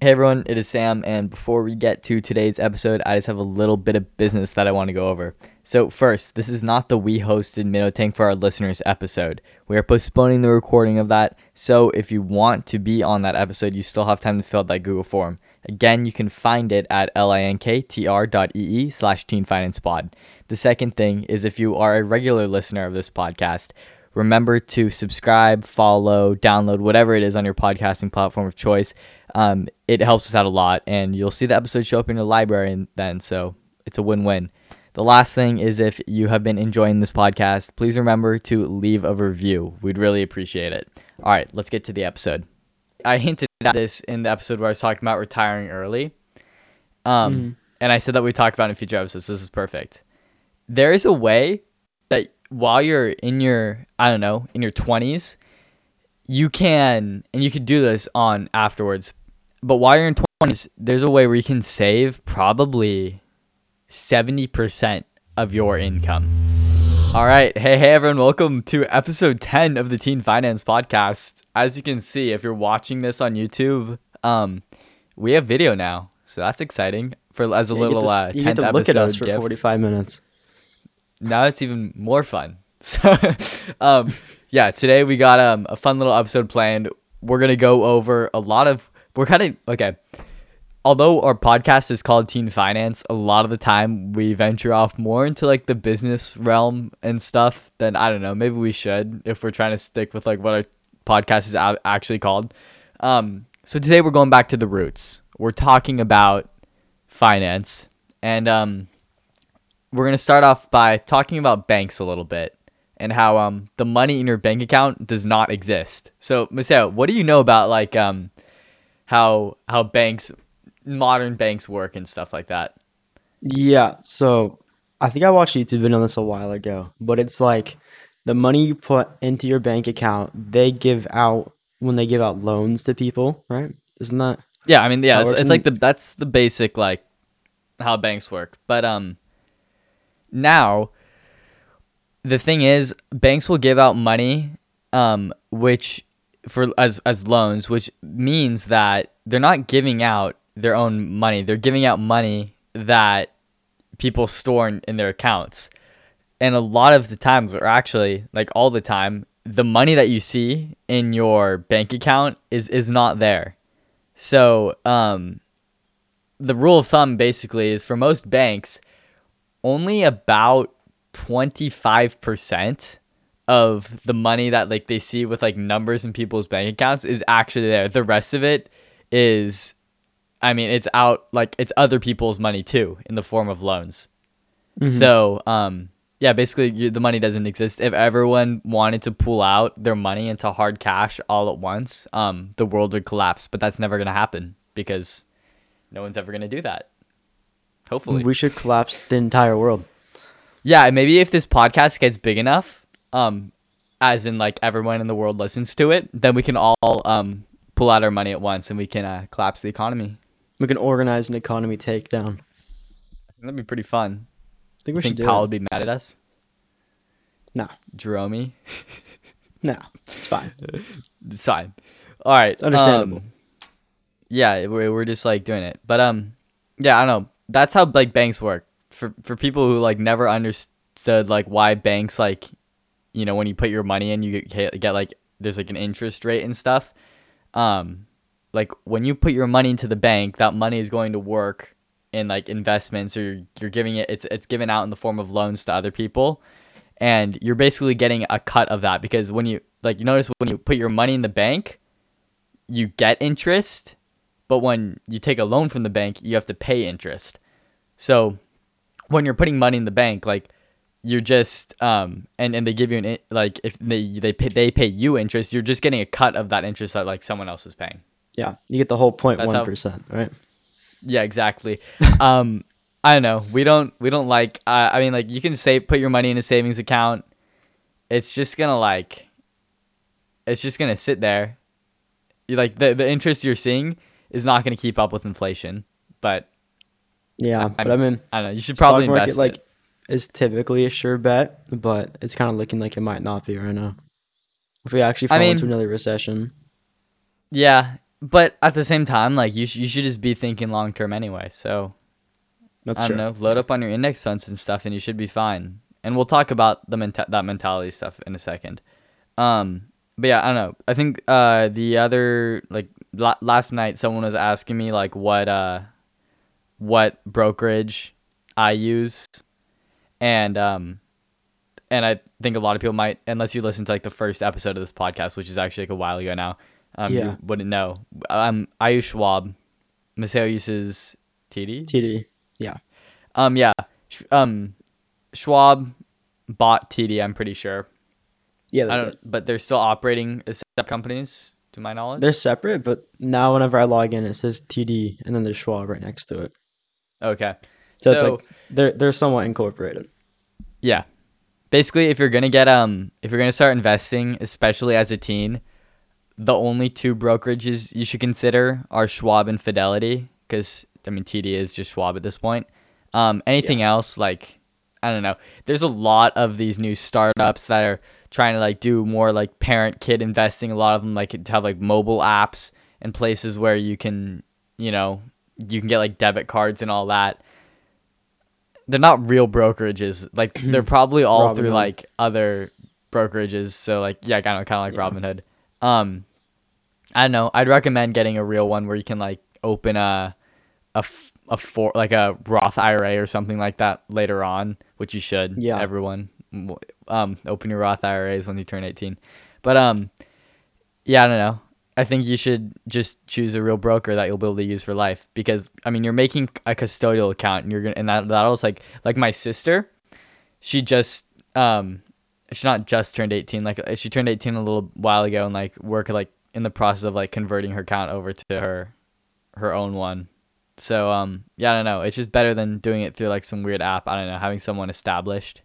Hey everyone, it is Sam, and before we get to today's episode, I just have a little bit of business that I want to go over. So, first, this is not the We Hosted Minnow Tank for Our Listeners episode. We are postponing the recording of that, so if you want to be on that episode, you still have time to fill out that Google form. Again, you can find it at linktr.ee slash teenfinancepod. The second thing is if you are a regular listener of this podcast, remember to subscribe, follow, download, whatever it is on your podcasting platform of choice. Um, it helps us out a lot, and you'll see the episode show up in your library and then, so it's a win-win. The last thing is if you have been enjoying this podcast, please remember to leave a review. We'd really appreciate it. All right, let's get to the episode. I hinted at this in the episode where I was talking about retiring early. Um, Mhm. and I said that we talked about in future episodes. This is perfect. There is a way that while you're in your, I don't know, in your 20s, you can, and you could do this on afterwards, but while you're in 20s, there's a way where you can save probably 70% of your income. All right. Hey, hey, everyone. Welcome to episode 10 of the Teen Finance Podcast. As you can see, if you're watching this on YouTube, um, we have video now. So that's exciting for as a Yeah, you get little to uh, you 10th get to look at us for gift. 45 minutes. Now it's even more fun. So, um, yeah, today we got um, a fun little episode planned. We're to go over a lot of, we're kind of, okay. Although our podcast is called Teen Finance, a lot of the time we venture off more into like the business realm and stuff than I don't know. Maybe we should if we're trying to stick with like what our podcast is actually called. Um, so today we're going back to the roots. We're talking about finance, and um, we're gonna start off by talking about banks a little bit and how um the money in your bank account does not exist. So, Maseo, what do you know about like um how how banks modern banks work and stuff like that? Yeah, so I think I watched a YouTube video on this a while ago, but it's like the money you put into your bank account, they give out when they give out loans to people, right? Isn't that? Yeah, I mean, yeah, it's, it's like the that's the basic like how banks work. But um now the thing is banks will give out money um which for as as loans, which means that they're not giving out their own money. They're giving out money that people store in, in their accounts. And a lot of the times, or actually like all the time, the money that you see in your bank account is is not there. So, um, the rule of thumb basically is for most banks, only about 25% of the money that like they see with like numbers in people's bank accounts is actually there. The rest of it is I mean, it's out like it's other people's money too in the form of loans. Mhm. So, um yeah, basically you, the money doesn't exist. If everyone wanted to pull out their money into hard cash all at once, um the world would collapse, but that's never going to happen because no one's ever going to do that. Hopefully. we should collapse the entire world. Yeah, and maybe if this podcast gets big enough, um, as in like everyone in the world listens to it, then we can all um pull out our money at once and we can uh, collapse the economy. We can organize an economy takedown. That'd be pretty fun. I think we think should do Powell it. would be mad at us. No, Jerome, no, it's fine. it's fine. All right, Understandable. um, yeah, we're we're just like doing it, but um, yeah, I don't know. That's how like banks work. For for people who like never understood like why banks like, you know, when you put your money in, you get, get like there's like an interest rate and stuff. Um, like when you put your money into the bank, that money is going to work in like investments or you're, you're giving it it's it's given out in the form of loans to other people and you're basically getting a cut of that because when you like you notice when you put your money in the bank you get interest but when you take a loan from the bank you have to pay interest so when you're putting money in the bank like you're just um and, and they give you an like if they they pay, they pay you interest you're just getting a cut of that interest that like someone else is paying Yeah, you get the whole one right? yeah, exactly. um, I don't know. We don't we don't like. Uh, I mean, like you can say put your money in a savings account. It's just gonna like. It's just gonna sit there. You like the the interest you're seeing is not gonna keep up with inflation. But Yeah, I- but I mean, I don't know. You should probably stock market invest. like it. is typically a sure bet, but it's kind of looking like it might not be right now. If we actually fall I into another recession, Yeah, but at the same time, like you, sh- you should just be thinking long term anyway. So That's I true. don't know, load up on your index funds and stuff, and you should be fine. And we'll talk about the menta- that mentality stuff in a second. Um, but yeah, I don't know. I think uh the other like la- last night someone was asking me like what uh what brokerage I use, and um and I think a lot of people might unless you listen to like the first episode of this podcast, which is actually like a while ago now. Um, Yeah. you wouldn't know. Um, I use Schwab. Maseo uses TD. TD. Yeah. Um, yeah. Um, Schwab bought TD. I'm pretty sure. Yeah, they I don't, but they're still operating as separate companies, to my knowledge. They're separate, but now whenever I log in, it says TD, and then there's Schwab right next to it. Okay. So, So, it's like they're they're somewhat incorporated. yeah, basically, if you're gonna get um, if you're gonna start investing, especially as a teen, the only two brokerages you should consider are Schwab and Fidelity, because I mean TD is just Schwab at this point. Um, anything else like I don't know. There's a lot of these new startups that are trying to like do more like parent kid investing. A lot of them like have like mobile apps and places where you can you know you can get like debit cards and all that. They're not real brokerages. Like they're probably all through Robinhood. like other brokerages. So like yeah, kind of kind of like Yeah. Robinhood. Um, I don't know. I'd recommend getting a real one where you can like open a a f- a for like a Roth IRA or something like that later on, which you should. Yeah. everyone, um, open your Roth IRAs when you turn eighteen. But um, yeah, I don't know. I think you should just choose a real broker that you'll be able to use for life because I mean you're making a custodial account and you're gonna and that that was like like my sister, she just um she not just turned 18 like uh, she turned 18 a little while ago and like work like in the process of like converting her account over to her her own one. So um yeah i don't know. It's just better than doing it through like some weird app. I don't know having someone established.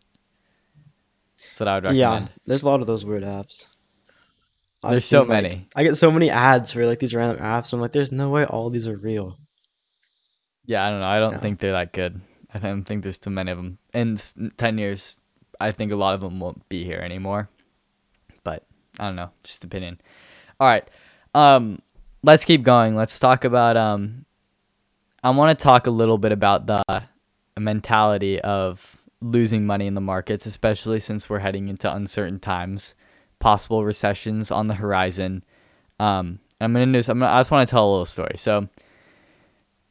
That's what i would recommend. Yeah, there's a lot of those weird apps. I've There's so seen, like- many. I get so many ads for like these random apps. I'm like, there's no way all these are real. yeah i don't know. I don't think they're that good. I don't think there's too many of them in 10 years i think a lot of them won't be here anymore. But i don't know. Just opinion. All right um let's keep going. Let's talk about um i want to talk a little bit about the mentality of losing money in the markets especially since we're heading into uncertain times possible recessions on the horizon um i'm gonna do i'm gonna, i just want to tell a little story so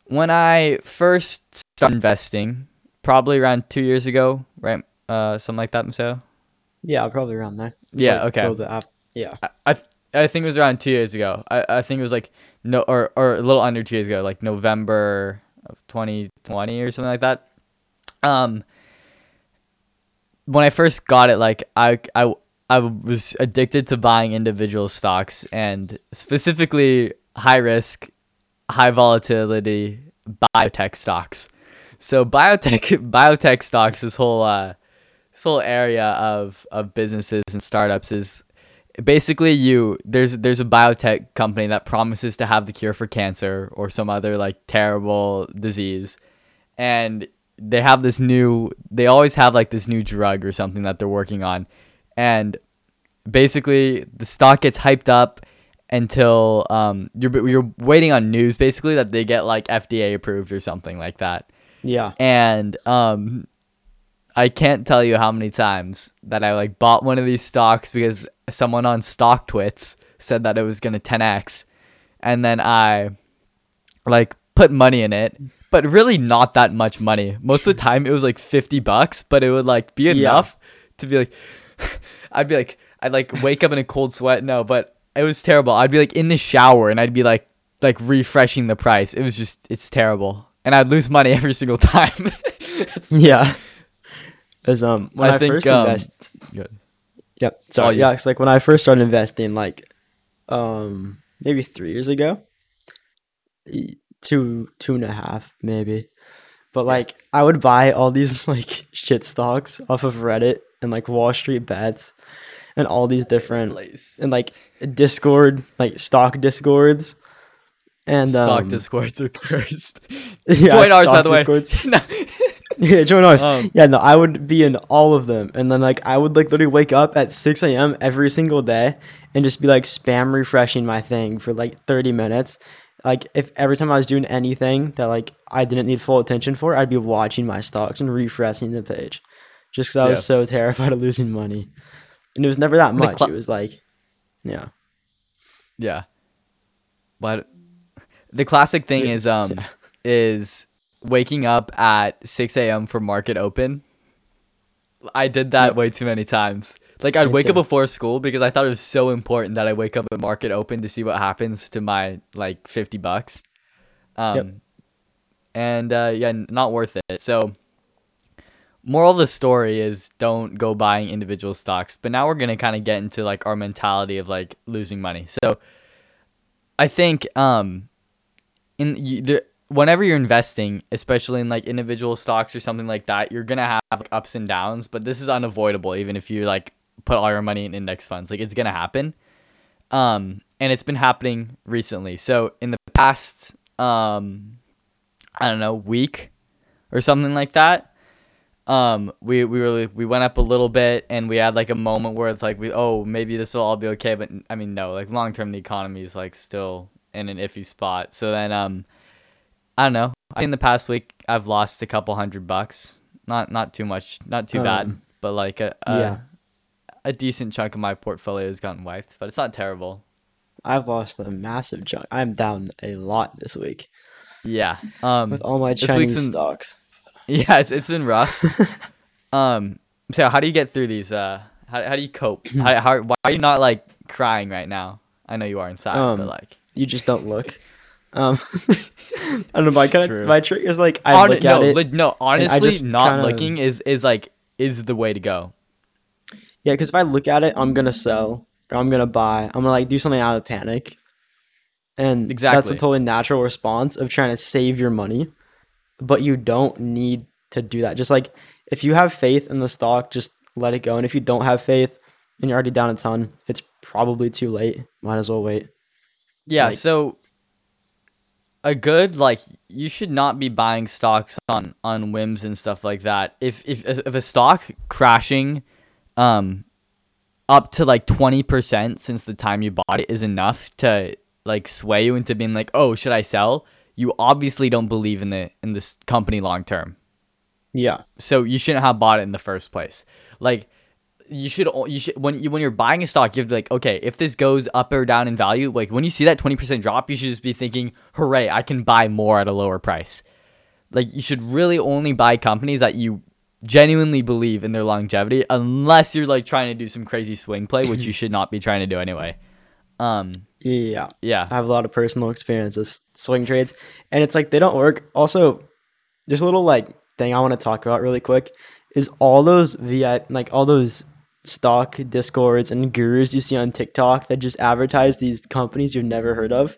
when i first started investing probably around two years ago right uh something like that so Yeah, probably around there. Yeah, like, okay. a little bit af- yeah. I, I I think it was around two years ago. I, I think it was like no or or a little under two years ago, like November of 2020 or something like that. Um, when I first got it, like I I I was addicted to buying individual stocks and specifically high risk, high volatility biotech stocks. So biotech biotech stocks, this whole uh, this whole area of of businesses and startups is basically you there's there's a biotech company that promises to have the cure for cancer or some other like terrible disease and they have this new they always have like this new drug or something that they're working on and basically the stock gets hyped up until um you're you're waiting on news basically that they get like FDA approved or something like that Yeah. and um I can't tell you how many times that I like bought one of these stocks because someone on StockTwits said that it was gonna 10x, and then I like put money in it, but really not that much money. Most of the time it was like 50 bucks, but it would like be enough to be like, I'd be like, I'd like wake up in a cold sweat. No, but it was terrible. I'd be like in the shower and I'd be like, like refreshing the price. It was just, it's terrible. And I'd lose money every single time. Yeah. As um when I I, think, first um, invest Good. Yeah, sorry. you- Yeah, it's like when I first started investing, like, um, maybe three years ago, two, two and a half, maybe. But like, I would buy all these like shit stocks off of Reddit and like Wall Street Bets, and all these different and like Discord, like stock discords, and Stock um, discords are cursed. yeah, Twenty dollars, by the way. discords. no, Yeah, join ours. Um, yeah, no, I would be in all of them, and then like I would like literally wake up at six a.m. every single day and just be like spam refreshing my thing for like thirty minutes. Like if every time I was doing anything that like I didn't need full attention for, I'd be watching my stocks and refreshing the page, just because I was Yeah. so terrified of losing money, and it was never that much. cla- it was like, yeah, Yeah. But the classic thing is um yeah. is waking up at six AM for market open. I did that Yep. way too many times. Like I'd wake up before school because I thought it was so important that I wake up at market open to see what happens to my like fifty bucks. Um Yep. and uh yeah, not worth it. So moral of the story is don't go buying individual stocks. But now we're gonna kind of get into like our mentality of like losing money. So I think um in the, whenever you're investing, especially in like individual stocks or something like that, you're gonna have like, ups and downs. But this is unavoidable, even if you like put all your money in index funds. Like it's gonna happen. Um, and it's been happening recently. So in the past, um, I don't know, week or something like that. Um, we we really we went up a little bit, and we had like a moment where it's like we oh maybe this will all be okay, but I mean no, like long term the economy is like still in an iffy spot. So then um, I don't know. In the past week I've lost a couple hundred bucks. Not not too much, not too bad, Um, but like a, a yeah. a decent chunk of my portfolio has gotten wiped, but it's not terrible. I've lost a massive chunk. I'm down a lot this week Yeah. Um. with all my Chinese stocks. Yeah, it's, it's been rough. um. So how do you get through these? Uh. How, how do you cope? how, how why are you not like crying right now? I know you are inside, but Um, like. you just don't look. Um, I don't know. My kind of my trick is like I Hon- look no, at it. no. Honestly, just not kinda- looking is is like is the way to go. Yeah, because if I look at it, I'm gonna sell or I'm gonna buy. I'm gonna like do something out of panic, and exactly. that's a totally natural response of trying to save your money. But you don't need to do that. Just like if you have faith in the stock, just let it go. And if you don't have faith and you're already down a ton, it's probably too late. Might as well wait. Yeah, Like- so a good like you should not be buying stocks on on whims and stuff like that. If if if a stock crashing um up to like 20% since the time you bought it is enough to like sway you into being like, "Oh, should I sell?" You obviously don't believe in the in this company long term. Yeah, So you shouldn't have bought it in the first place. Like you should you should when you when you're buying a stock, you have to be like, okay, if this goes up or down in value, like when you see that twenty percent drop, you should just be thinking, hooray, I can buy more at a lower price. Like you should really only buy companies that you genuinely believe in their longevity, unless you're like trying to do some crazy swing play, which you should not be trying to do anyway. Um, yeah. yeah, I have a lot of personal experience with swing trades, and it's like they don't work. Also, there's a little like thing I want to talk about really quick is all those VI like all those stock discords and gurus you see on TikTok that just advertise these companies you've never heard of.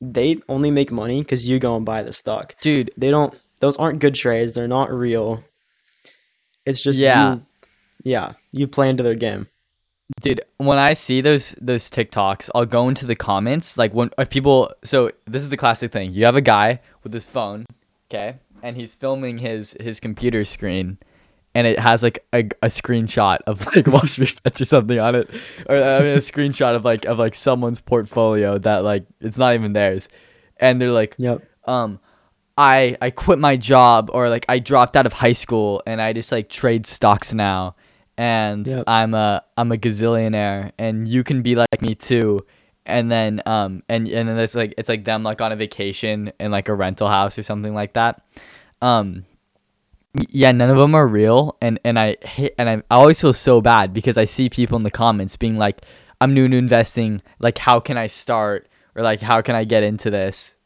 They only make money because you go and buy the stock. dude. They don't. Those aren't good trades. They're not real. It's just Yeah. You, yeah. You play into their game. Dude, when I see those those TikToks, I'll go into the comments. Like when if people, so this is the classic thing. You have a guy with his phone, okay, and he's filming his his computer screen, and it has like a, a screenshot of like Wall Street bets or something on it, or I mean a screenshot of like of like someone's portfolio that like it's not even theirs, and they're like, Yep. um I I quit my job or like I dropped out of high school and I just like trade stocks now and Yep. I'm a I'm a gazillionaire and you can be like me too. And then um and and then it's like it's like them like on a vacation in like a rental house or something like that. Um yeah none of them are real and and I hate and I, I always feel so bad because I see people in the comments being like I'm new to investing like how can I start? Or like how can I get into this?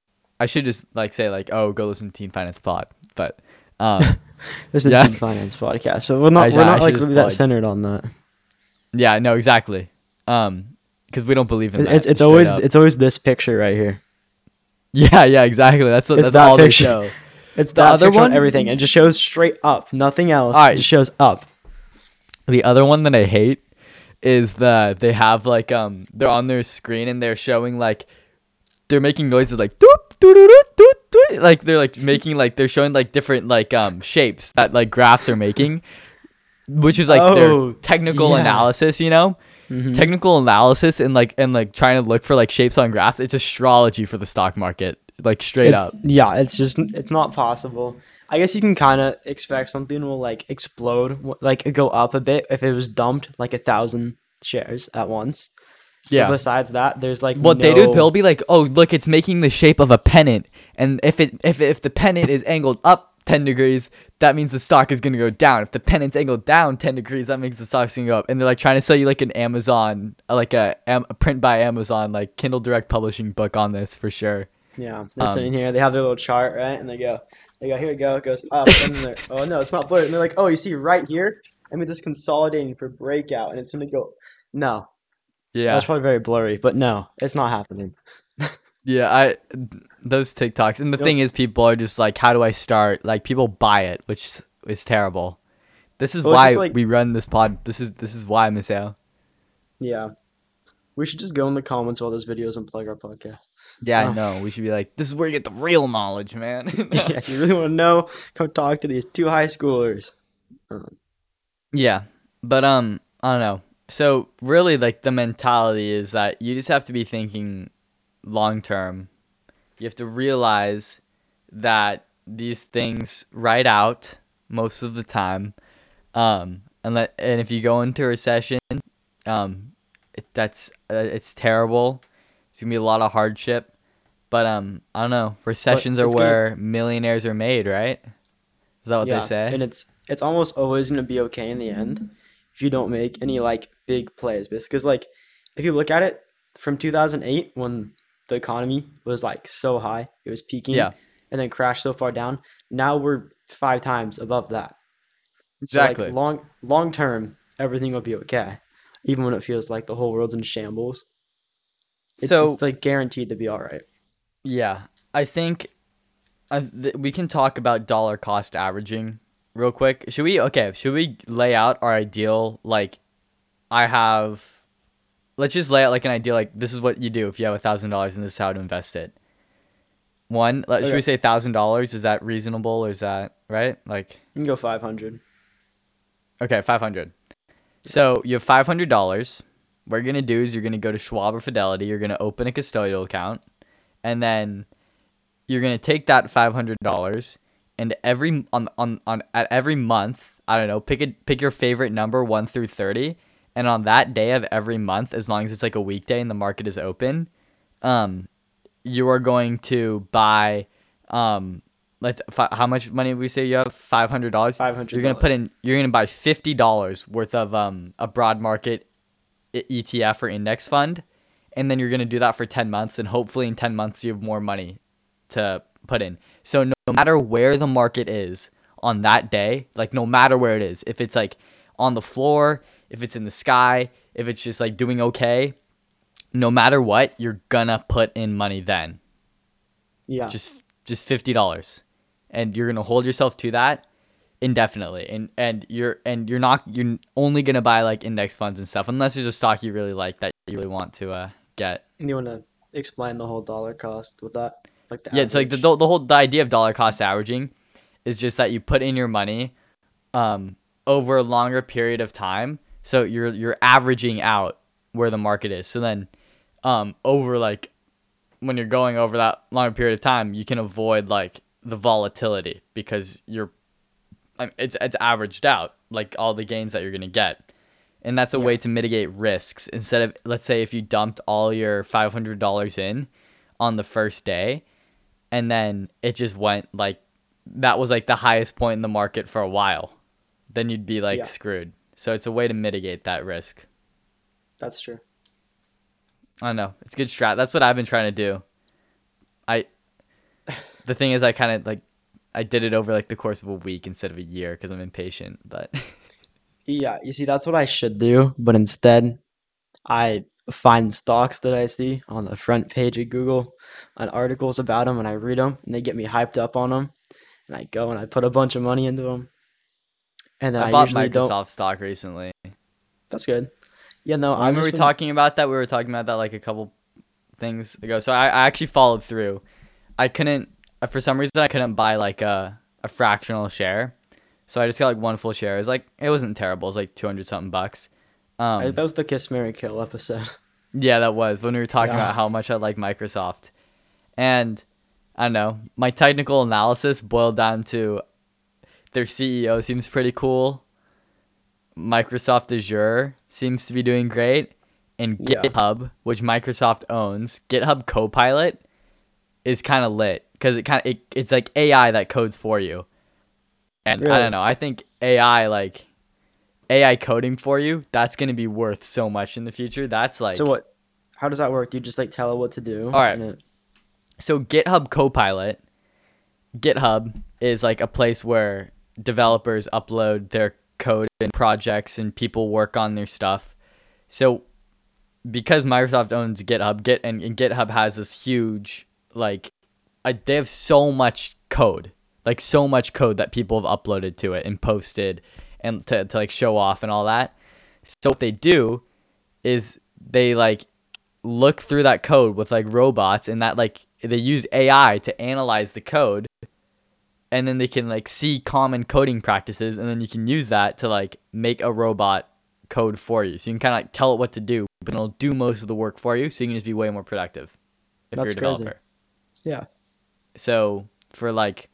I should just like say like, oh, go listen to Teen Finance Pod, but um, There's a Yeah. Deep finance podcast, so we're not I we're not like really that centered on that. yeah, no, exactly, um, because we don't believe in that. It's it's always up. it's always this picture right here. yeah, yeah, exactly. That's It's that's that all they show. It's The that other picture on one- everything. It just shows straight up, nothing else. Alright. It just shows up. The other one that I hate is the they have like um they're on their screen and they're showing like they're making noises like doop doop doop doop like they're like making like they're showing like different like um shapes that like graphs are making, which is like Oh, their technical yeah. analysis. You know, Mhm. technical analysis and like and like trying to look for like shapes on graphs. It's astrology for the stock market, like straight It's- up. Yeah, it's just it's not possible. I guess you can kind of expect something will like explode, like go up a bit if it was dumped like a thousand shares at once. But Yeah. Besides that, there's like What they do, they'll be like, "Oh, look, it's making the shape of a pennant, and if it if if the pennant is angled up ten degrees, that means the stock is gonna go down. If the pennant's angled down ten degrees, that means the stock's gonna go up." And they're like trying to sell you like an Amazon, uh, like a, a print by Amazon, like Kindle Direct Publishing book on this for sure. Yeah, they're Um, sitting here. They have their little chart, right? And they go, they go, here we go. It goes up, and then they're, oh no, it's not blurred. And they're like, oh, you see right here? I mean, this consolidating for breakout, and it's gonna go. No, Yeah, that's probably very blurry, but no, it's not happening. Yeah. I those TikToks, and the Yep. thing is, people are just like, "How do I start?" Like people buy it, which is terrible. This is Well, why like- we run this pod. This is this is why Maseo. Yeah, we should just go in the comments of all those videos and plug our podcast. Yeah, Oh. I know. We should be like, this is where you get the real knowledge, man. yeah, if you really want to know, come talk to these two high schoolers. yeah, but um, I don't know. So really, like the mentality is that you just have to be thinking long term. You have to realize that these things ride out most of the time, um, and let and if you go into a recession, um, it, that's uh, it's terrible. It's gonna be a lot of hardship, but um, I don't know. Recessions are it's gonna- where millionaires are made, right? Is that what yeah, they say? and it's it's almost always gonna be okay in the end if you don't make any like big plays, because like if you look at it from 2008 when the economy was like so high, it was peaking, Yeah. and then crashed so far down. Now we're five times above that. So, like, Exactly. long long term, everything will be okay, even when it feels like the whole world's in shambles. It's, So- it's like guaranteed to be all right. Yeah, I think uh, th- we can talk about dollar cost averaging real quick. Should we? Okay, should we lay out our ideal? Like, I have. Let's just lay out like an idea Like, this is what you do if you have a thousand dollars, and this is how to invest it. One, let, should we say thousand dollars? Is that reasonable, or is that right? Like, You can go 500. Okay, five hundred. So you have five hundred dollars. What you're gonna do is you're gonna go to Schwab or Fidelity. You're gonna open a custodial account, and then you're gonna take that five hundred dollars and every on on on at every month. I don't know. Pick a pick your favorite number one through thirty, and on that day of every month, as long as it's like a weekday and the market is open, um, you are going to buy um. Let's, fi- how much money we say you have? Five hundred dollars. $500. You're gonna put in. You're gonna buy fifty dollars worth of um a broad market ETF or index fund, and then you're gonna do that for ten months, and hopefully in ten months you have more money to put in. So no matter where the market is on that day, like no matter where it is, if it's like on the floor, if it's in the sky, if it's just like doing okay, no matter what, you're gonna put in money then Yeah. just just fifty dollars, and you're gonna hold yourself to that indefinitely, and and you're and you're not you're only gonna buy like index funds and stuff unless there's a stock you really like that you really want to uh get. And you want to explain the whole dollar cost with that? Like the Yeah, it's like the the whole the idea of dollar cost averaging is just that you put in your money um over a longer period of time, so you're you're averaging out where the market is. So then um over like when you're going over that long period of time, you can avoid like the volatility because you're I mean, it's it's averaged out like all the gains that you're gonna get, and that's a way to mitigate risks. Instead of let's say if you dumped all your five hundred dollars in on the first day, and then it just went like that was like the highest point in the market for a while, then you'd be like Yeah. screwed. So it's a way to mitigate that risk. That's true. I don't know. It's a good strat. That's what I've been trying to do. I the thing is I kind of like I did it over like the course of a week instead of a year because I'm impatient, but Yeah, you see, that's what I should do, but instead, I find stocks that I see on the front page of Google and articles about them, and I read them, and they get me hyped up on them, and I go and I put a bunch of money into them, and then I I, bought Microsoft don't. stock recently. That's good. Yeah, no, I'm we were been- talking about that? We were talking about that like a couple things ago. So I, I actually followed through. I couldn't uh, for some reason I couldn't buy like a a fractional share, so I just got like one full share. It was like it wasn't terrible. It was like two hundred something bucks. I- Um, that was the Kiss Mary Kill episode. yeah, that was when we were talking Yeah. about how much I like Microsoft, and I don't know. My technical analysis boiled down to their CEO seems pretty cool. Microsoft Azure seems to be doing great, and Yeah. GitHub, which Microsoft owns, GitHub Copilot is kind of lit because it kind of it, it's like AI that codes for you. And I don't know. I think AI like AI coding for you, that's going to be worth so much in the future. That's like so what? How does that work? Do you just like tell it what to do? All right. it- so GitHub Copilot, GitHub is like a place where developers upload their code and projects and people work on their stuff. So because Microsoft owns GitHub, Git and, and GitHub has this huge like I, they have so much code, like so much code that people have uploaded to it and posted and to, to like show off and all that. So what they do is they like look through that code with like robots and that like they use AI to analyze the code and then they can like see common coding practices and then you can use that to like make a robot code for you. So you can kind of like tell it what to do, but it'll do most of the work for you so you can just be way more productive if That's you're a developer crazy. yeah. So for like,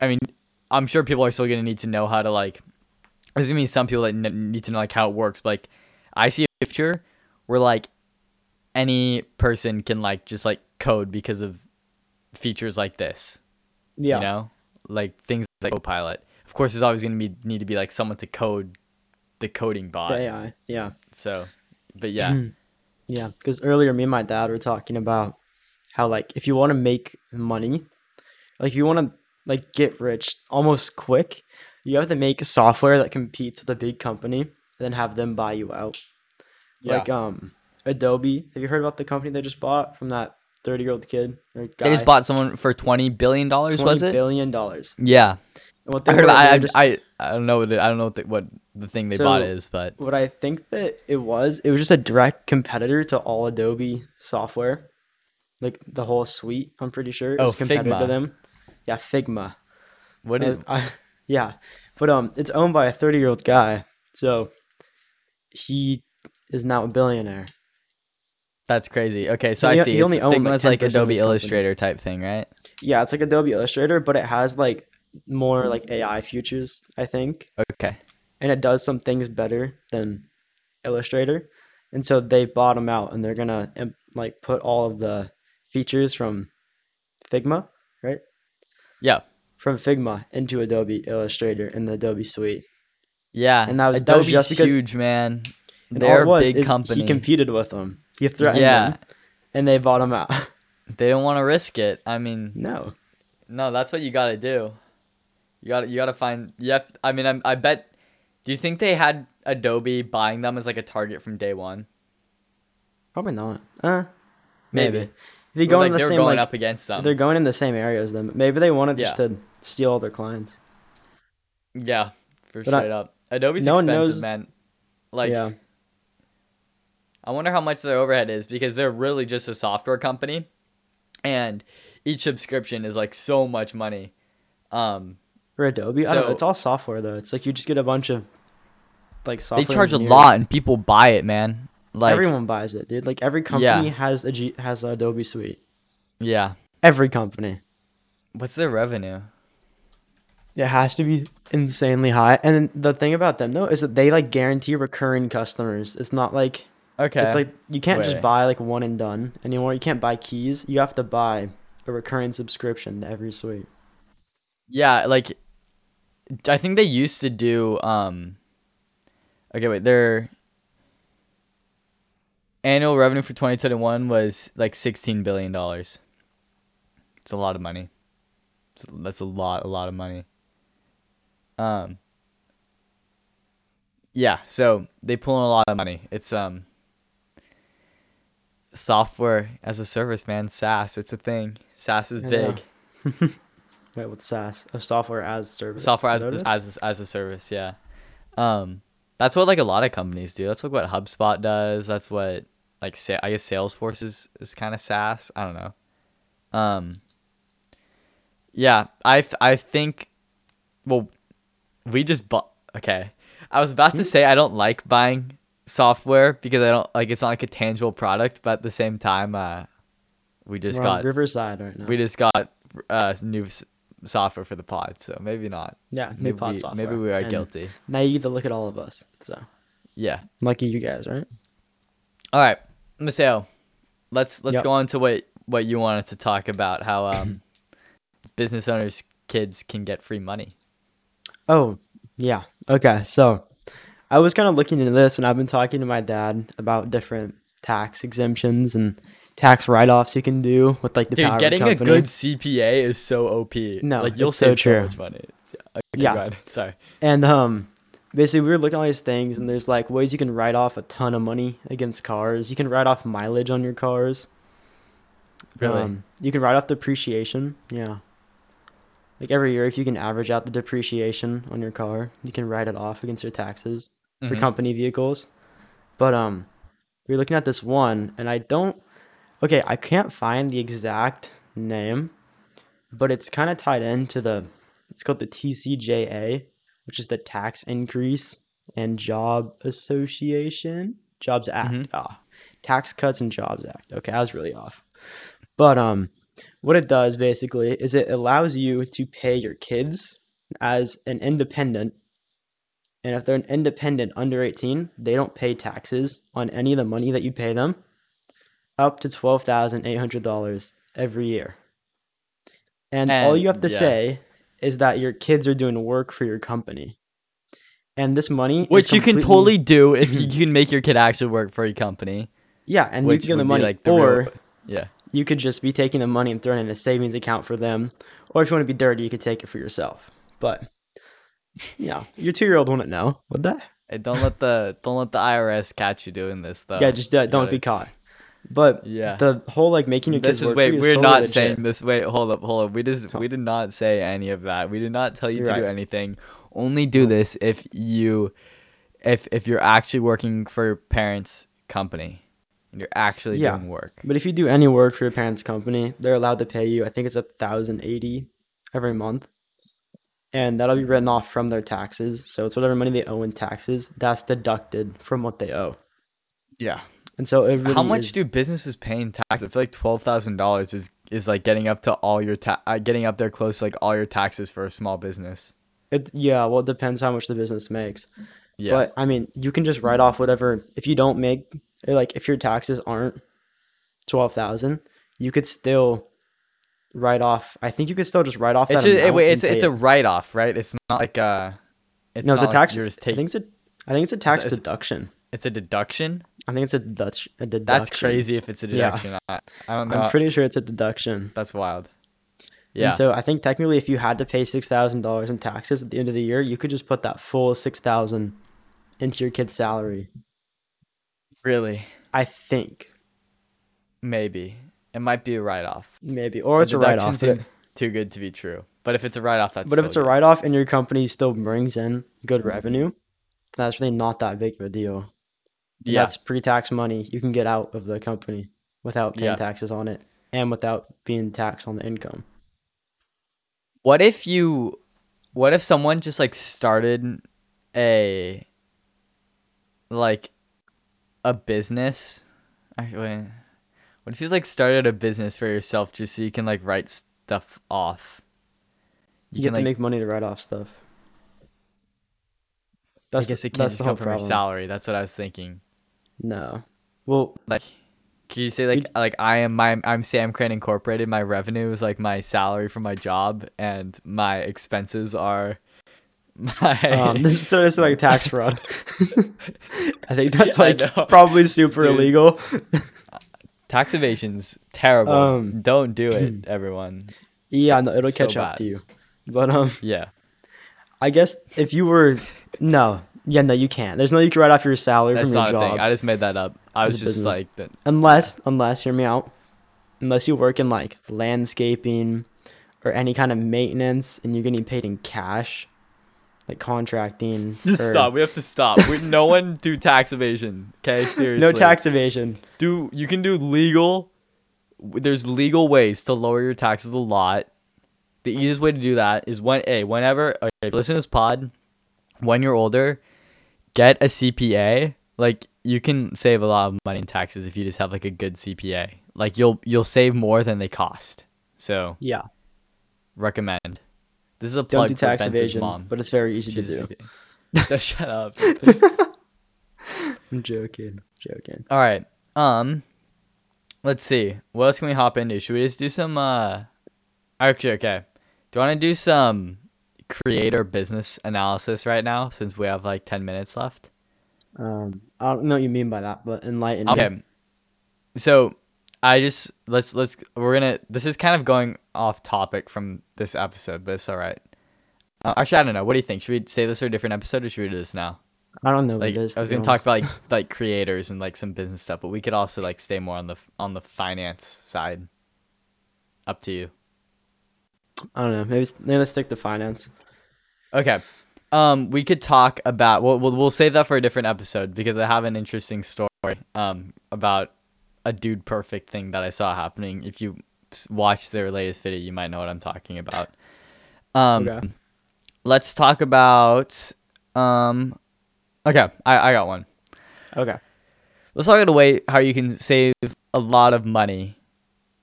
I mean, I'm sure people are still gonna need to know how to like. There's gonna be some people that n- need to know like how it works. But like, I see a future where like any person can like just like code because of features like this. Yeah. You know, like things like Copilot. Of course, there's always gonna be need to be like someone to code the coding bot. The AI. Yeah. So, but yeah, Yeah. Because earlier, me and my dad were talking about how like if you want to make money, like if you want to like get rich almost quick, you have to make software that competes with a big company, and then have them buy you out. Yeah. Like um, Adobe. Have you heard about the company they just bought from that thirty-year-old kid or guy? they just bought someone for twenty billion dollars. Was 20 it? billion dollars. Yeah. And what I heard about. I, I, just- I I don't know what the, I don't know what the, what the thing they So- bought is, but what I think that it was, it was just a direct competitor to all Adobe software, like the whole suite. I'm pretty sure it Oh, was competitor Figma. to them. Yeah, Figma. What is? I- yeah, but um, it's owned by a 30 year old guy, so he is now a billionaire. That's crazy. Okay, so I see. he It's, only owned, like, Figma's like 10% Adobe. Illustrator type thing, right? Yeah, it's like Adobe Illustrator, but it has like more like AI features, I think, Okay. and it does some things better than Illustrator. And so they bought them out, and they're gonna like put all of the features from Figma, right? Yeah. From Figma into Adobe Illustrator in the Adobe Suite. Yeah. And that was- that was Adobe's just because- huge, man. They're a big company. He competed with them. He threatened Yeah. them, and they bought him out. They don't want to risk it. I mean, no, no, that's what you got to do. You got to you got to find. You have. I mean, I'm, I bet. Do you think they had Adobe buying them as like a target from day one? probably not. Uh, Maybe. maybe. You go like in the they were same going like up against them. they're going in the same area as them. Maybe they wanted just to steal all their clients. Yeah, for But I- straight up. Adobe's no expensive, knows- man. Like, yeah, I wonder how much their overhead is because they're really just a software company, and each subscription is like so much money. Um, for Adobe, I don't. So- It's all software though. It's like you just get a bunch of like they software. charge a lot, and people buy it, man. Like, Everyone buys it, dude. Like every company Yeah. has a G- has a Adobe Suite. yeah. Every company. What's their revenue? It has to be insanely high. And the thing about them though is that they like guarantee recurring customers. It's not like Okay. it's like you can't Wait. just buy like one and done anymore. You can't buy keys. You have to buy a recurring subscription to every suite. yeah, like I think they used to do. Um, okay, wait. Their annual revenue for 2021 was like 16 billion dollars. It's a lot of money. That's a lot, a lot of money. Um. Yeah, so they pull in a lot of money. It's um. Software as a service, man. SaaS, it's a thing. SaaS is I big. Wait, what's SaaS? A software as service. software as what as a, as a service yeah um that's what like a lot of companies do that's like what hubspot does that's what like say i guess salesforce is, is kind of saas i don't know um Yeah, I I think. Well, we just bought. Okay, I was about Hmm? to say I don't like buying software because I don't like it's not like a tangible product, but at the same time, uh, we just We're got Riverside right now. we just got uh new s- software for the pod, so maybe not. yeah, new Maybe pod we, software. maybe we are And guilty. Now you get to look at all of us. So Yeah. lucky you guys, right? All right, Maseo, let's let's Yep. go on to what what you wanted to talk about. How um business owners' kids can get free money. Oh, yeah. Okay. So I was kind of looking into this and I've been talking to my dad about different tax exemptions and tax write offs you can do with like the Dude, power getting a company. good CPA is so OP. No, like you'll it's so save so, true. much money. Yeah. Okay, Yeah. Sorry. And um basically we were looking at all these things and there's like ways you can write off a ton of money against cars. You can write off mileage on your cars. Really? Um, you can write off depreciation. Yeah. Like every year if you can average out the depreciation on your car, you can write it off against your taxes. For Mhm. company vehicles. But um we are looking at this one and I don't okay, I can't find the exact name, but it's kind of tied into the it's called the TCJA, which is the Tax Increase and Job Association Jobs Act. Mhm. Ah, Tax Cuts and Jobs Act. Okay, I was really off. But um what it does basically is it allows you to pay your kids as an independent and if they're an independent under 18, they don't pay taxes on any of the money that you pay them up to $12,800 every year. And, all you have to yeah. say is that your kids are doing work for your company. And this money is Which you can totally do if you can make your kid actually work for your company. Yeah, and you can give them the money like the real- or Yeah. you could just be taking the money and throwing it in a savings account for them. Or if you want to be dirty, you could take it for yourself. But yeah, your 2-year-old wouldn't know. Would that? Hey, don't let the don't let the IRS catch you doing this though. yeah, just uh, don't gotta- be caught. But Yeah. the whole like making your kids This is work wait, we're totally not legit. saying this. Wait, hold up, hold up. We just we did not say any of that. We did not tell you You're to do anything. Only do this if you if if you're actually working for your parents' company and you're actually Yeah. doing work. But if you do any work for your parents' company, they're allowed to pay you. I think it's a thousand eighty every month, and that'll be written off from their taxes. So it's whatever money they owe in taxes that's deducted from what they owe. Yeah. And so it really How much is- do businesses pay in tax? I feel like twelve thousand dollars is is like getting up to all your ta- uh, getting up there close to like all your taxes for a small business. It, yeah, well, it depends how much the business makes. Yeah. But I mean, you can just write off whatever. If you don't make, like, if your taxes aren't twelve thousand, you could still write off. I think you could still just write off it's that. just, wait, it's it's a write off, right? It's not like uh it's no, it's a not like tax. you're I think it's a. I think it's a tax it's- deduction. it's a deduction. I think it's a Dutch a deduction. That's crazy if it's a Yeah. deduction. I, I don't know. I'm pretty sure it's a deduction. That's wild. Yeah. Yeah. so I think technically, if you had to pay six thousand dollars in taxes at the end of the year, you could just put that full six thousand into your kid's salary. really, I think maybe it might be a write off. maybe, or it's a write off. Seems too good to be true. But if it's a write off, that's but if it's a write off and your company still brings in good revenue, that's really not that big of a deal. Yeah, That's pre-tax money you can get out of the company without paying Yeah. taxes on it and without being taxed on the income. What if you what if someone just like started a like a business? Actually, what if you like started a business for yourself just so you can like write stuff off? You, can, get to like- make money to write off stuff. I guess the, it can't just come from your salary. That's what I was thinking. No. Well, Like, can you say like like I am my I'm Sam Crane Incorporated. My revenue is like my salary from my job, and my expenses are my. um, this is this is like tax fraud. I think that's like probably super Dude. illegal. Tax evasion's terrible. Um, Don't do it, everyone. yeah, no, it'll So catch up to you. But um, Yeah. I guess if you were no, yeah, no, you can't. There's no you can write off your salary That's from your job thing. I just made that up. I As was just business. like unless unless hear me out. Unless you work in like landscaping or any kind of maintenance and you're getting paid in cash, like contracting. Just or- stop. We have to stop. We, no one do tax evasion. Okay, seriously. No tax evasion. Do you can do legal? There's legal ways to lower your taxes a lot. the easiest way to do that is when a whenever okay, listen to this pod, when you're older, get a CPA. Like you can save a lot of money in taxes if you just have like a good CPA. Like you'll you'll save more than they cost. So Yeah. recommend. This is a Don't plug do for tax evasion, mom. but it's very easy a to do. Just shut up. I'm joking. Joking. All right. Um, let's see. What else can we hop into? Should we just do some? Uh, actually, okay. Do you want to do some creator business analysis right now since we have like ten minutes left? Um, I don't know what you mean by that, but enlighten me. Okay. So I just let's let's we're gonna. This is kind of going off topic from this episode, but it's all right. Uh, actually, I don't know. What do you think? Should we say this for a different episode, or should we do this now? I don't know what like it is. I was gonna talk about like like creators and like some business stuff, but we could also like stay more on the on the finance side. Up to you. I don't know. Maybe, maybe let's stick to finance. Okay. Um, we could talk about. We'll, we'll we'll save that for a different episode because I have an interesting story. Um, about a dude perfect thing that I saw happening. If you watch their latest video, you might know what I'm talking about. Um, Okay. let's talk about. Um, okay, I I got one. Okay. let's talk about a way how you can save a lot of money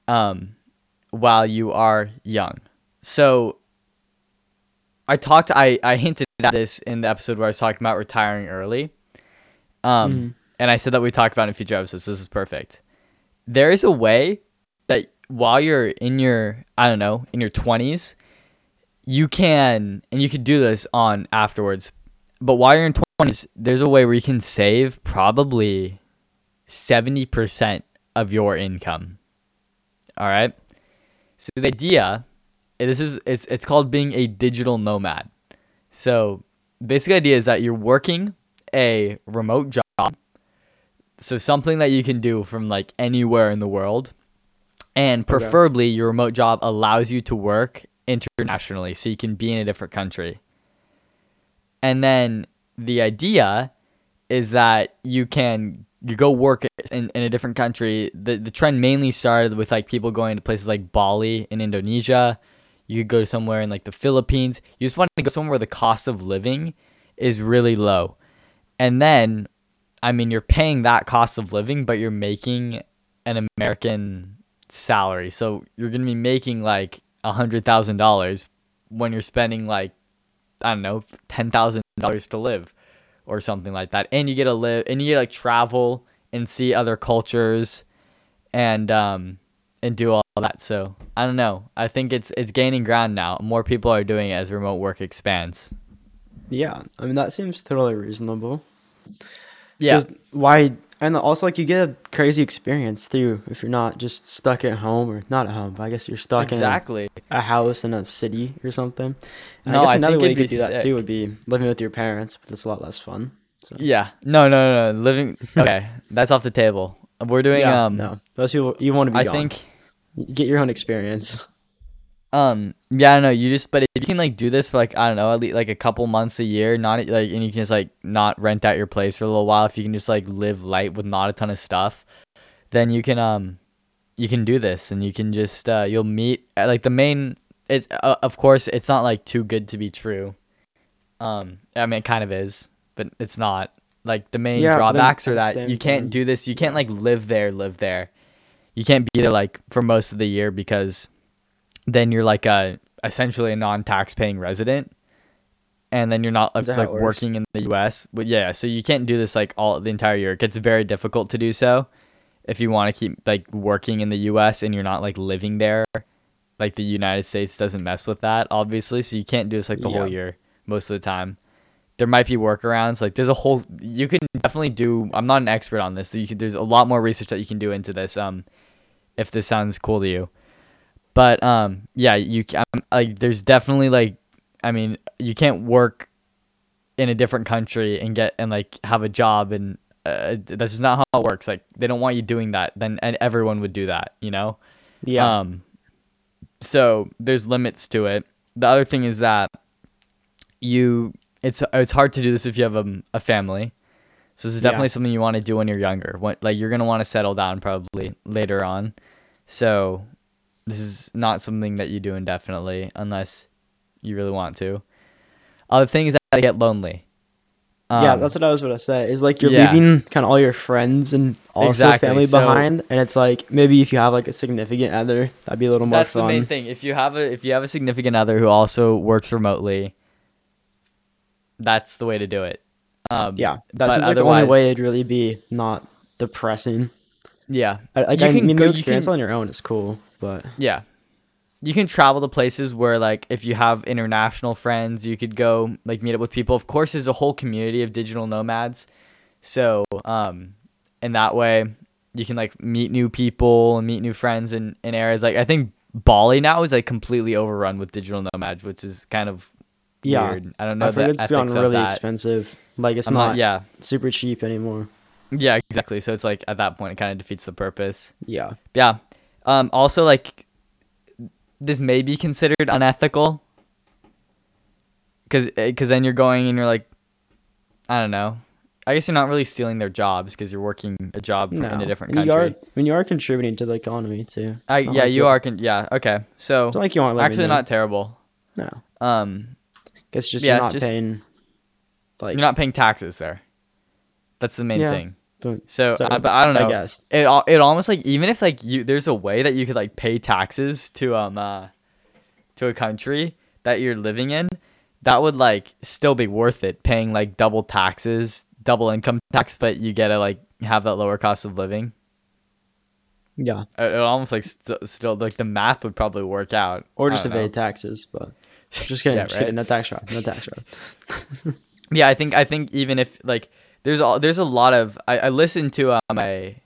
um while you are young so i talked i i hinted at this in the episode where i was talking about retiring early um Mhm. and i said that we talked about it in future episodes this is perfect there is a way that while you're in your i don't know in your 20s you can and you could do this on afterwards but while you're in 20s there's a way where you can save probably 70% of your income. All right? So the idea this is it's it's called being a digital nomad. So basic idea is that you're working a remote job so something that you can do from like anywhere in the world. And Okay. preferably your remote job allows you to work internationally so you can be in a different country. And then the idea is that you can you go work in, in a different country. The, the trend mainly started with like people going to places like bali in indonesia. You could go somewhere in like the philippines. You just want to go somewhere where the cost of living is really low. And then i mean you're paying that cost of living but you're making an american salary. So you're going to be making like a hundred thousand dollars when you're spending like i don't know ten thousand dollars to live or something like that. And you get to live and you get to like travel and see other cultures and um and do all that. So i don't know. I think it's it's gaining ground now. More people are doing it as remote work expands. Yeah. I mean, that seems totally reasonable. Yeah Why? And also, like, you get a crazy experience too if you're not just stuck at home or not at home. But I guess you're stuck exactly in a house in a city or something. And No, I guess I another think way you could do that too would be living with your parents, but it's a lot less fun. So. yeah no no no, no. living okay that's off the table we're doing yeah, um no, those people you want to be i gone. think get your own experience. Um. Yeah. I don't know. You just, but if you can like do this for like I don't know, at least like a couple months a year, not like, and you can just like not rent out your place for a little while. If you can just like live light with not a ton of stuff, then you can um, you can do this, and you can just uh, you'll meet uh, like the main. It's uh, of course it's not like too good to be true. Um. I mean, it kind of is, but it's not. Like the main Yeah, drawbacks are that you can't time- do this. You can't like live there, live there. You can't be there like for most of the year because then you're like a essentially a non-tax paying resident. And then you're not like how it works? working in the US but yeah so you can't do this like all the entire year. It gets very difficult to do so if you want to keep like working in the US and you're not like living there. Like the United States doesn't mess with that obviously. So you can't do this like the whole year most of the time. There might be workarounds. Like there's a whole you can definitely do I'm not an expert on this so you could there's a lot more research that you can do into this um if this sounds cool to you but um yeah you um, like there's definitely like i mean you can't work in a different country and get and like have a job and uh, that's just not how it works. Like they don't want you doing that then and everyone would do that you know? Yeah. um so there's limits to it. The other thing is that you it's it's hard to do this if you have a, a family. So this is Yeah. definitely something you want to do when you're younger. When, like you're going to want to settle down probably later on. So this is not something that you do indefinitely unless you really want to. Other thing is that I get lonely. yeah, Um, that's what I was going to say. Is like you're yeah. leaving kind of all your friends and also Exactly, family so- behind, and it's like maybe if you have like a significant other, that'd be a little more that's the fun. main thing. If you have a if you have a significant other who also works remotely, that's the way to do it. Um, Yeah, that's like the only way it'd really be not depressing. yeah, I, like You I can mean, go- the experience can- on your own is cool, but yeah. You can travel to places where, like, if you have international friends, you could go like meet up with people. Of course, there's a whole community of digital nomads, so um, in that way, you can like meet new people and meet new friends in in areas. Like, I think Bali now is like completely overrun with digital nomads, which is kind of yeah, weird. I don't know I've heard it's of really expensive. Like it's not, not, yeah, super cheap anymore. yeah, exactly. So it's like at that point, it kind of defeats the purpose. Yeah, Yeah. Um, also, like, this may be considered unethical. Because cause then you're going and you're like, I don't know. I guess you're not really stealing their jobs because you're working a job from, no, in a different And country. You are, when you are contributing to the economy too. I, yeah, like you it- are. Con- yeah, okay. So, It's like you aren't actually, not terrible. No, Um, it's just Yeah, you're not just- paying. Like you're not paying taxes there. That's the main Yeah. thing. So, so, I, but I don't know. I guess. it it almost like even if like you there's a way that you could like pay taxes to um uh to a country that you're living in that would like still be worth it paying like double taxes double income tax but you get to like have that lower cost of living Yeah, it, it almost like st- still like the math would probably work out or just evade taxes, but just kidding. Yeah, just right? kidding. No tax fraud. No tax fraud. Yeah, I think I think even if like there's all there's a lot of I, I listened to um a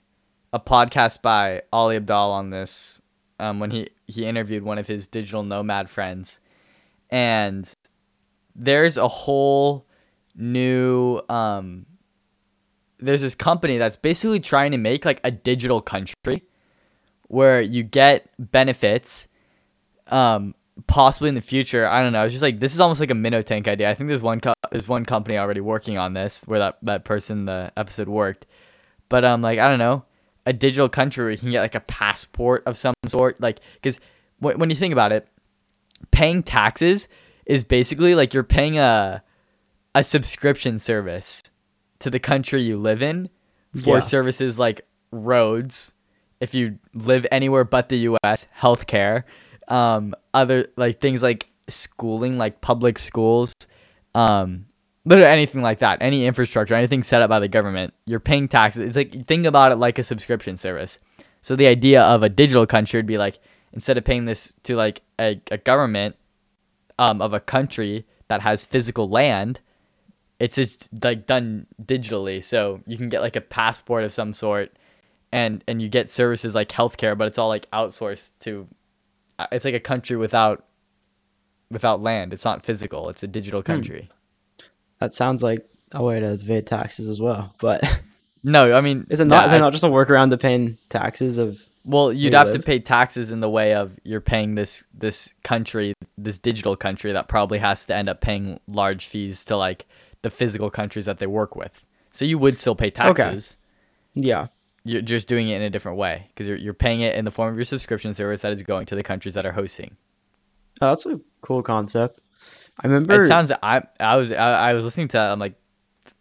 a podcast by Ali Abdaal on this um when he he interviewed one of his digital nomad friends. And there's a whole new um there's this company that's basically trying to make like a digital country where you get benefits um possibly in the future i don't know. It's just like this is almost like a minnow tank idea. I think there's one co- there's one company already working on this where that that person the episode worked. But um like i don't know. A digital country where you can get like a passport of some sort. Like because w- when you think about it paying taxes is basically like you're paying a a subscription service to the country you live in for Yeah. services like roads. If you live anywhere but the US healthcare um other like things like schooling like public schools um literally anything like that any infrastructure anything set up by the government you're paying taxes. It's like think about it like a subscription service. So the idea of a digital country would be like instead of paying this to like a, a government um, of a country that has physical land it's just like done digitally. So you can get like a passport of some sort and and you get services like healthcare but it's all like outsourced to it's like a country without without land it's not physical it's a digital hmm. country That sounds like a way to evade taxes as well. But no i mean is it not? yeah, is it not just a workaround to paying taxes of? well you'd you have to pay taxes in the way of you're paying this this country this digital country that probably has to end up paying large fees to like the physical countries that they work with so you would still pay taxes Okay. Yeah, you're just doing it in a different way because you're, you're paying it in the form of your subscription service that is going to the countries that are hosting oh, that's a cool concept. I remember. it sounds i i was I, I was listening to that i'm like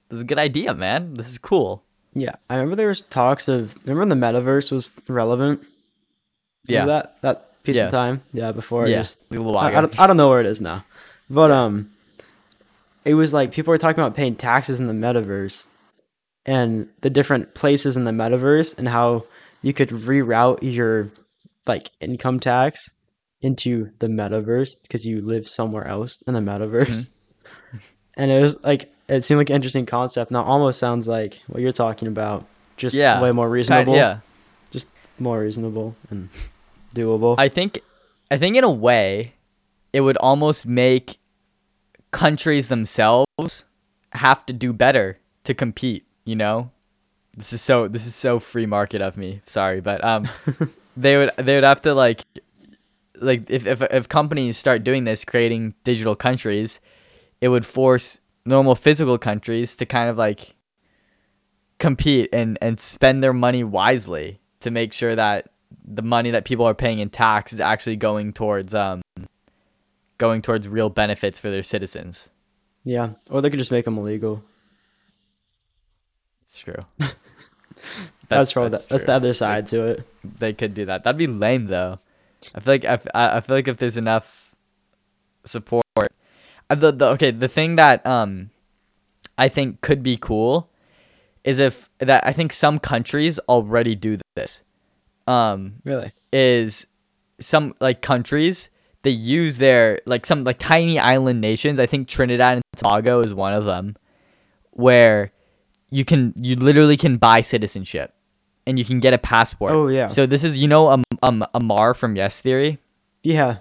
this is a good idea man this is cool yeah, I remember there was talks of. Remember when the metaverse was relevant? yeah Remember that that piece Yeah. of time. Yeah, before yeah just a little while I, I, ago. don't, I don't know where it is now, but um, it was like people were talking about paying taxes in the metaverse, and the different places in the metaverse, and how you could reroute your like income tax into the metaverse because you live somewhere else in the metaverse. Mm-hmm. And it was like it seemed like an interesting concept. Now almost sounds like what you're talking about, just Yeah. way more Kind- reasonable. yeah just more reasonable and doable. I think I think in a way it would almost make countries themselves have to do better to compete, you know? This is so this is so free market of me. Sorry, but um they would they would have to like like if if if companies start doing this creating digital countries, it would force normal physical countries to kind of like compete and and spend their money wisely to make sure that the money that people are paying in tax is actually going towards um going towards real benefits for their citizens. Yeah, or they could just make them illegal. It's true. That's, probably that's the, that's the other side to it. They could do that. That'd be lame though. I feel like I, I feel like if there's enough support, uh, the, the okay the thing that um I think could be cool is if that I think some countries already do this. Um, Really? is some like countries they use their like some like tiny island nations. I think Trinidad and Tobago is one of them, where you can you literally can buy citizenship, and you can get a passport. Oh, yeah. So this is you know um um Ammar from Yes Theory. Yeah.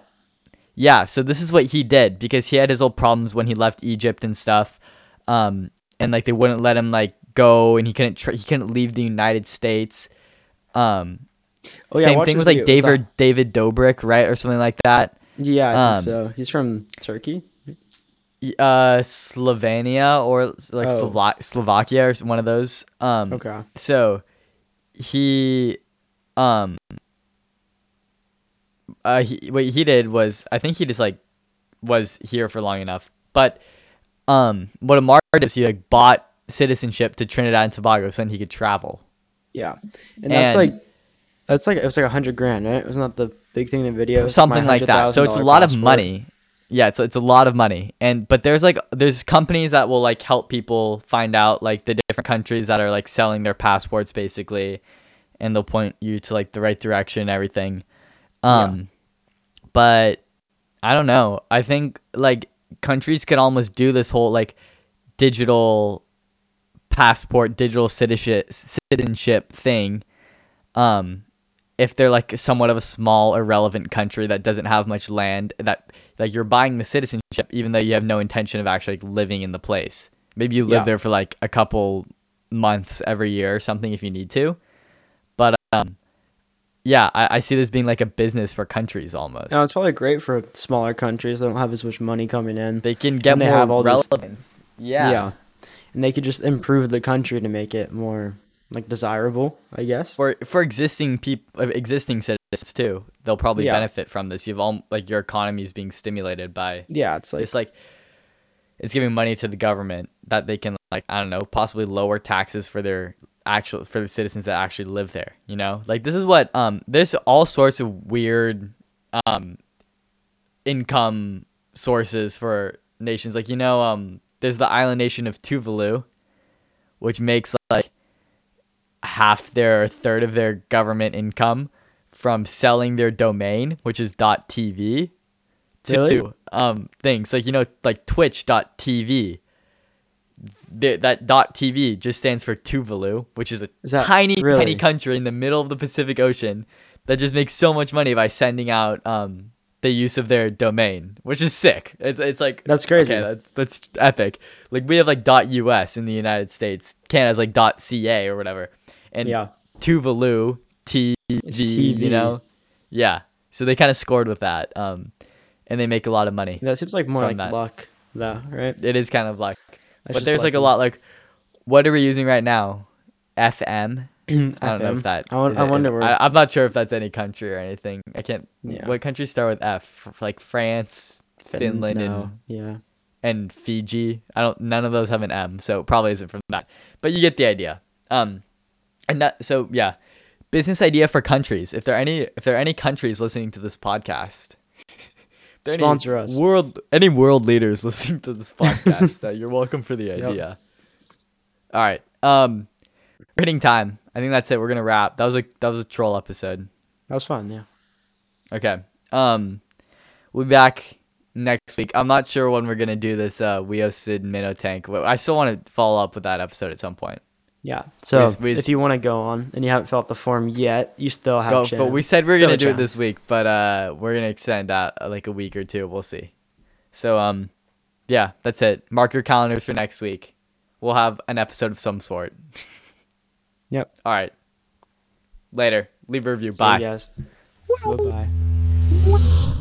Yeah, so this is what he did because he had his old problems when he left Egypt and stuff, um, and like they wouldn't let him like go, and he couldn't tr- he couldn't leave the United States. Um, Oh yeah. Same thing with like video. It was David David Dobrik, right, or something like that. yeah, I um, think so. He's from Turkey. Uh, Slovenia or like Oh. Slova- Slovakia or one of those. Um, Okay. so he, um, uh, he, what he did was I think he just like was here for long enough, but um, what Ammar did is he like bought citizenship to Trinidad and Tobago so then he could travel. Yeah, and that's And- like that's like it was like a hundred grand, right? Wasn't that the big thing in the video? something like that. So it's a lot of money. Yeah, it's it's a lot of money. And but there's like there's companies that will like help people find out like the different countries that are like selling their passports basically and they'll point you to like the right direction and everything. Um but I don't know. I think like countries could almost do this whole like digital passport, digital citizenship thing. Um if they're like somewhat of a small irrelevant country that doesn't have much land that like you're buying the citizenship even though you have no intention of actually like, living in the place maybe you live Yeah. there for like a couple months every year or something if you need to but um yeah i, I see this being like a business for countries almost No, it's probably great for smaller countries that don't have as much money coming in. they can get and they more have all this- relevance yeah. yeah, and they could just improve the country to make it more like desirable, I guess. for for existing people existing citizens too they'll probably Yeah. benefit from this you've all like your economy is being stimulated by yeah, it's like it's like it's giving money to the government that they can like I don't know possibly lower taxes for their actual for the citizens that actually live there. You know, like this is what um there's all sorts of weird um income sources for nations. Like you know um there's the island nation of Tuvalu, which makes like half their or third of their government income from selling their domain, which is .tv to Really? um things like you know like twitch.tv Th- that .tv just stands for Tuvalu, which is a Is tiny tiny country in the middle of the Pacific Ocean that just makes so much money by sending out um the use of their domain, which is sick. It's it's like That's crazy. Okay, that's that's epic. Like we have like .us in the United States. Canada's like .ca or whatever. And yeah, Tuvalu, TV, TV. you know? Yeah. So they kind of scored with that. Um, and they make a lot of money. that seems like more like that. luck, though, right? It is kind of like, but just there's like a lot like, what are we using right now? FM. I don't know if that. I, is I wonder where. I, I'm not sure if that's any country or anything. I can't. Yeah. What countries start with F? Like France, Fin- Finland, no, and yeah, and Fiji. I don't. None of those have an M, so it probably isn't from that. But you get the idea. Um, and that. So yeah, business idea for countries. If there are any, if there are any countries listening to this podcast, if there are any Sponsor us. World, any world leaders listening to this podcast, uh, you're welcome for the idea. All right. Um, hitting time. I think that's it. We're gonna wrap. That was a that was a troll episode. that was fun. Yeah, Okay. Um, we'll be back next week. I'm not sure when we're gonna do this. Uh, we hosted Minnow Tank. but I still want to follow up with that episode at some point. Yeah. So just- we if you want to go on and you haven't filled out the form yet, you still have. Go, a chance. but we said we are gonna a do it this week, but uh, we're gonna extend that uh, like a week or two. We'll see. So um, yeah, that's it. Mark your calendars for next week. We'll have an episode of some sort. Yep. All right. Later. Leave a review. See Bye. you guys. Bye bye.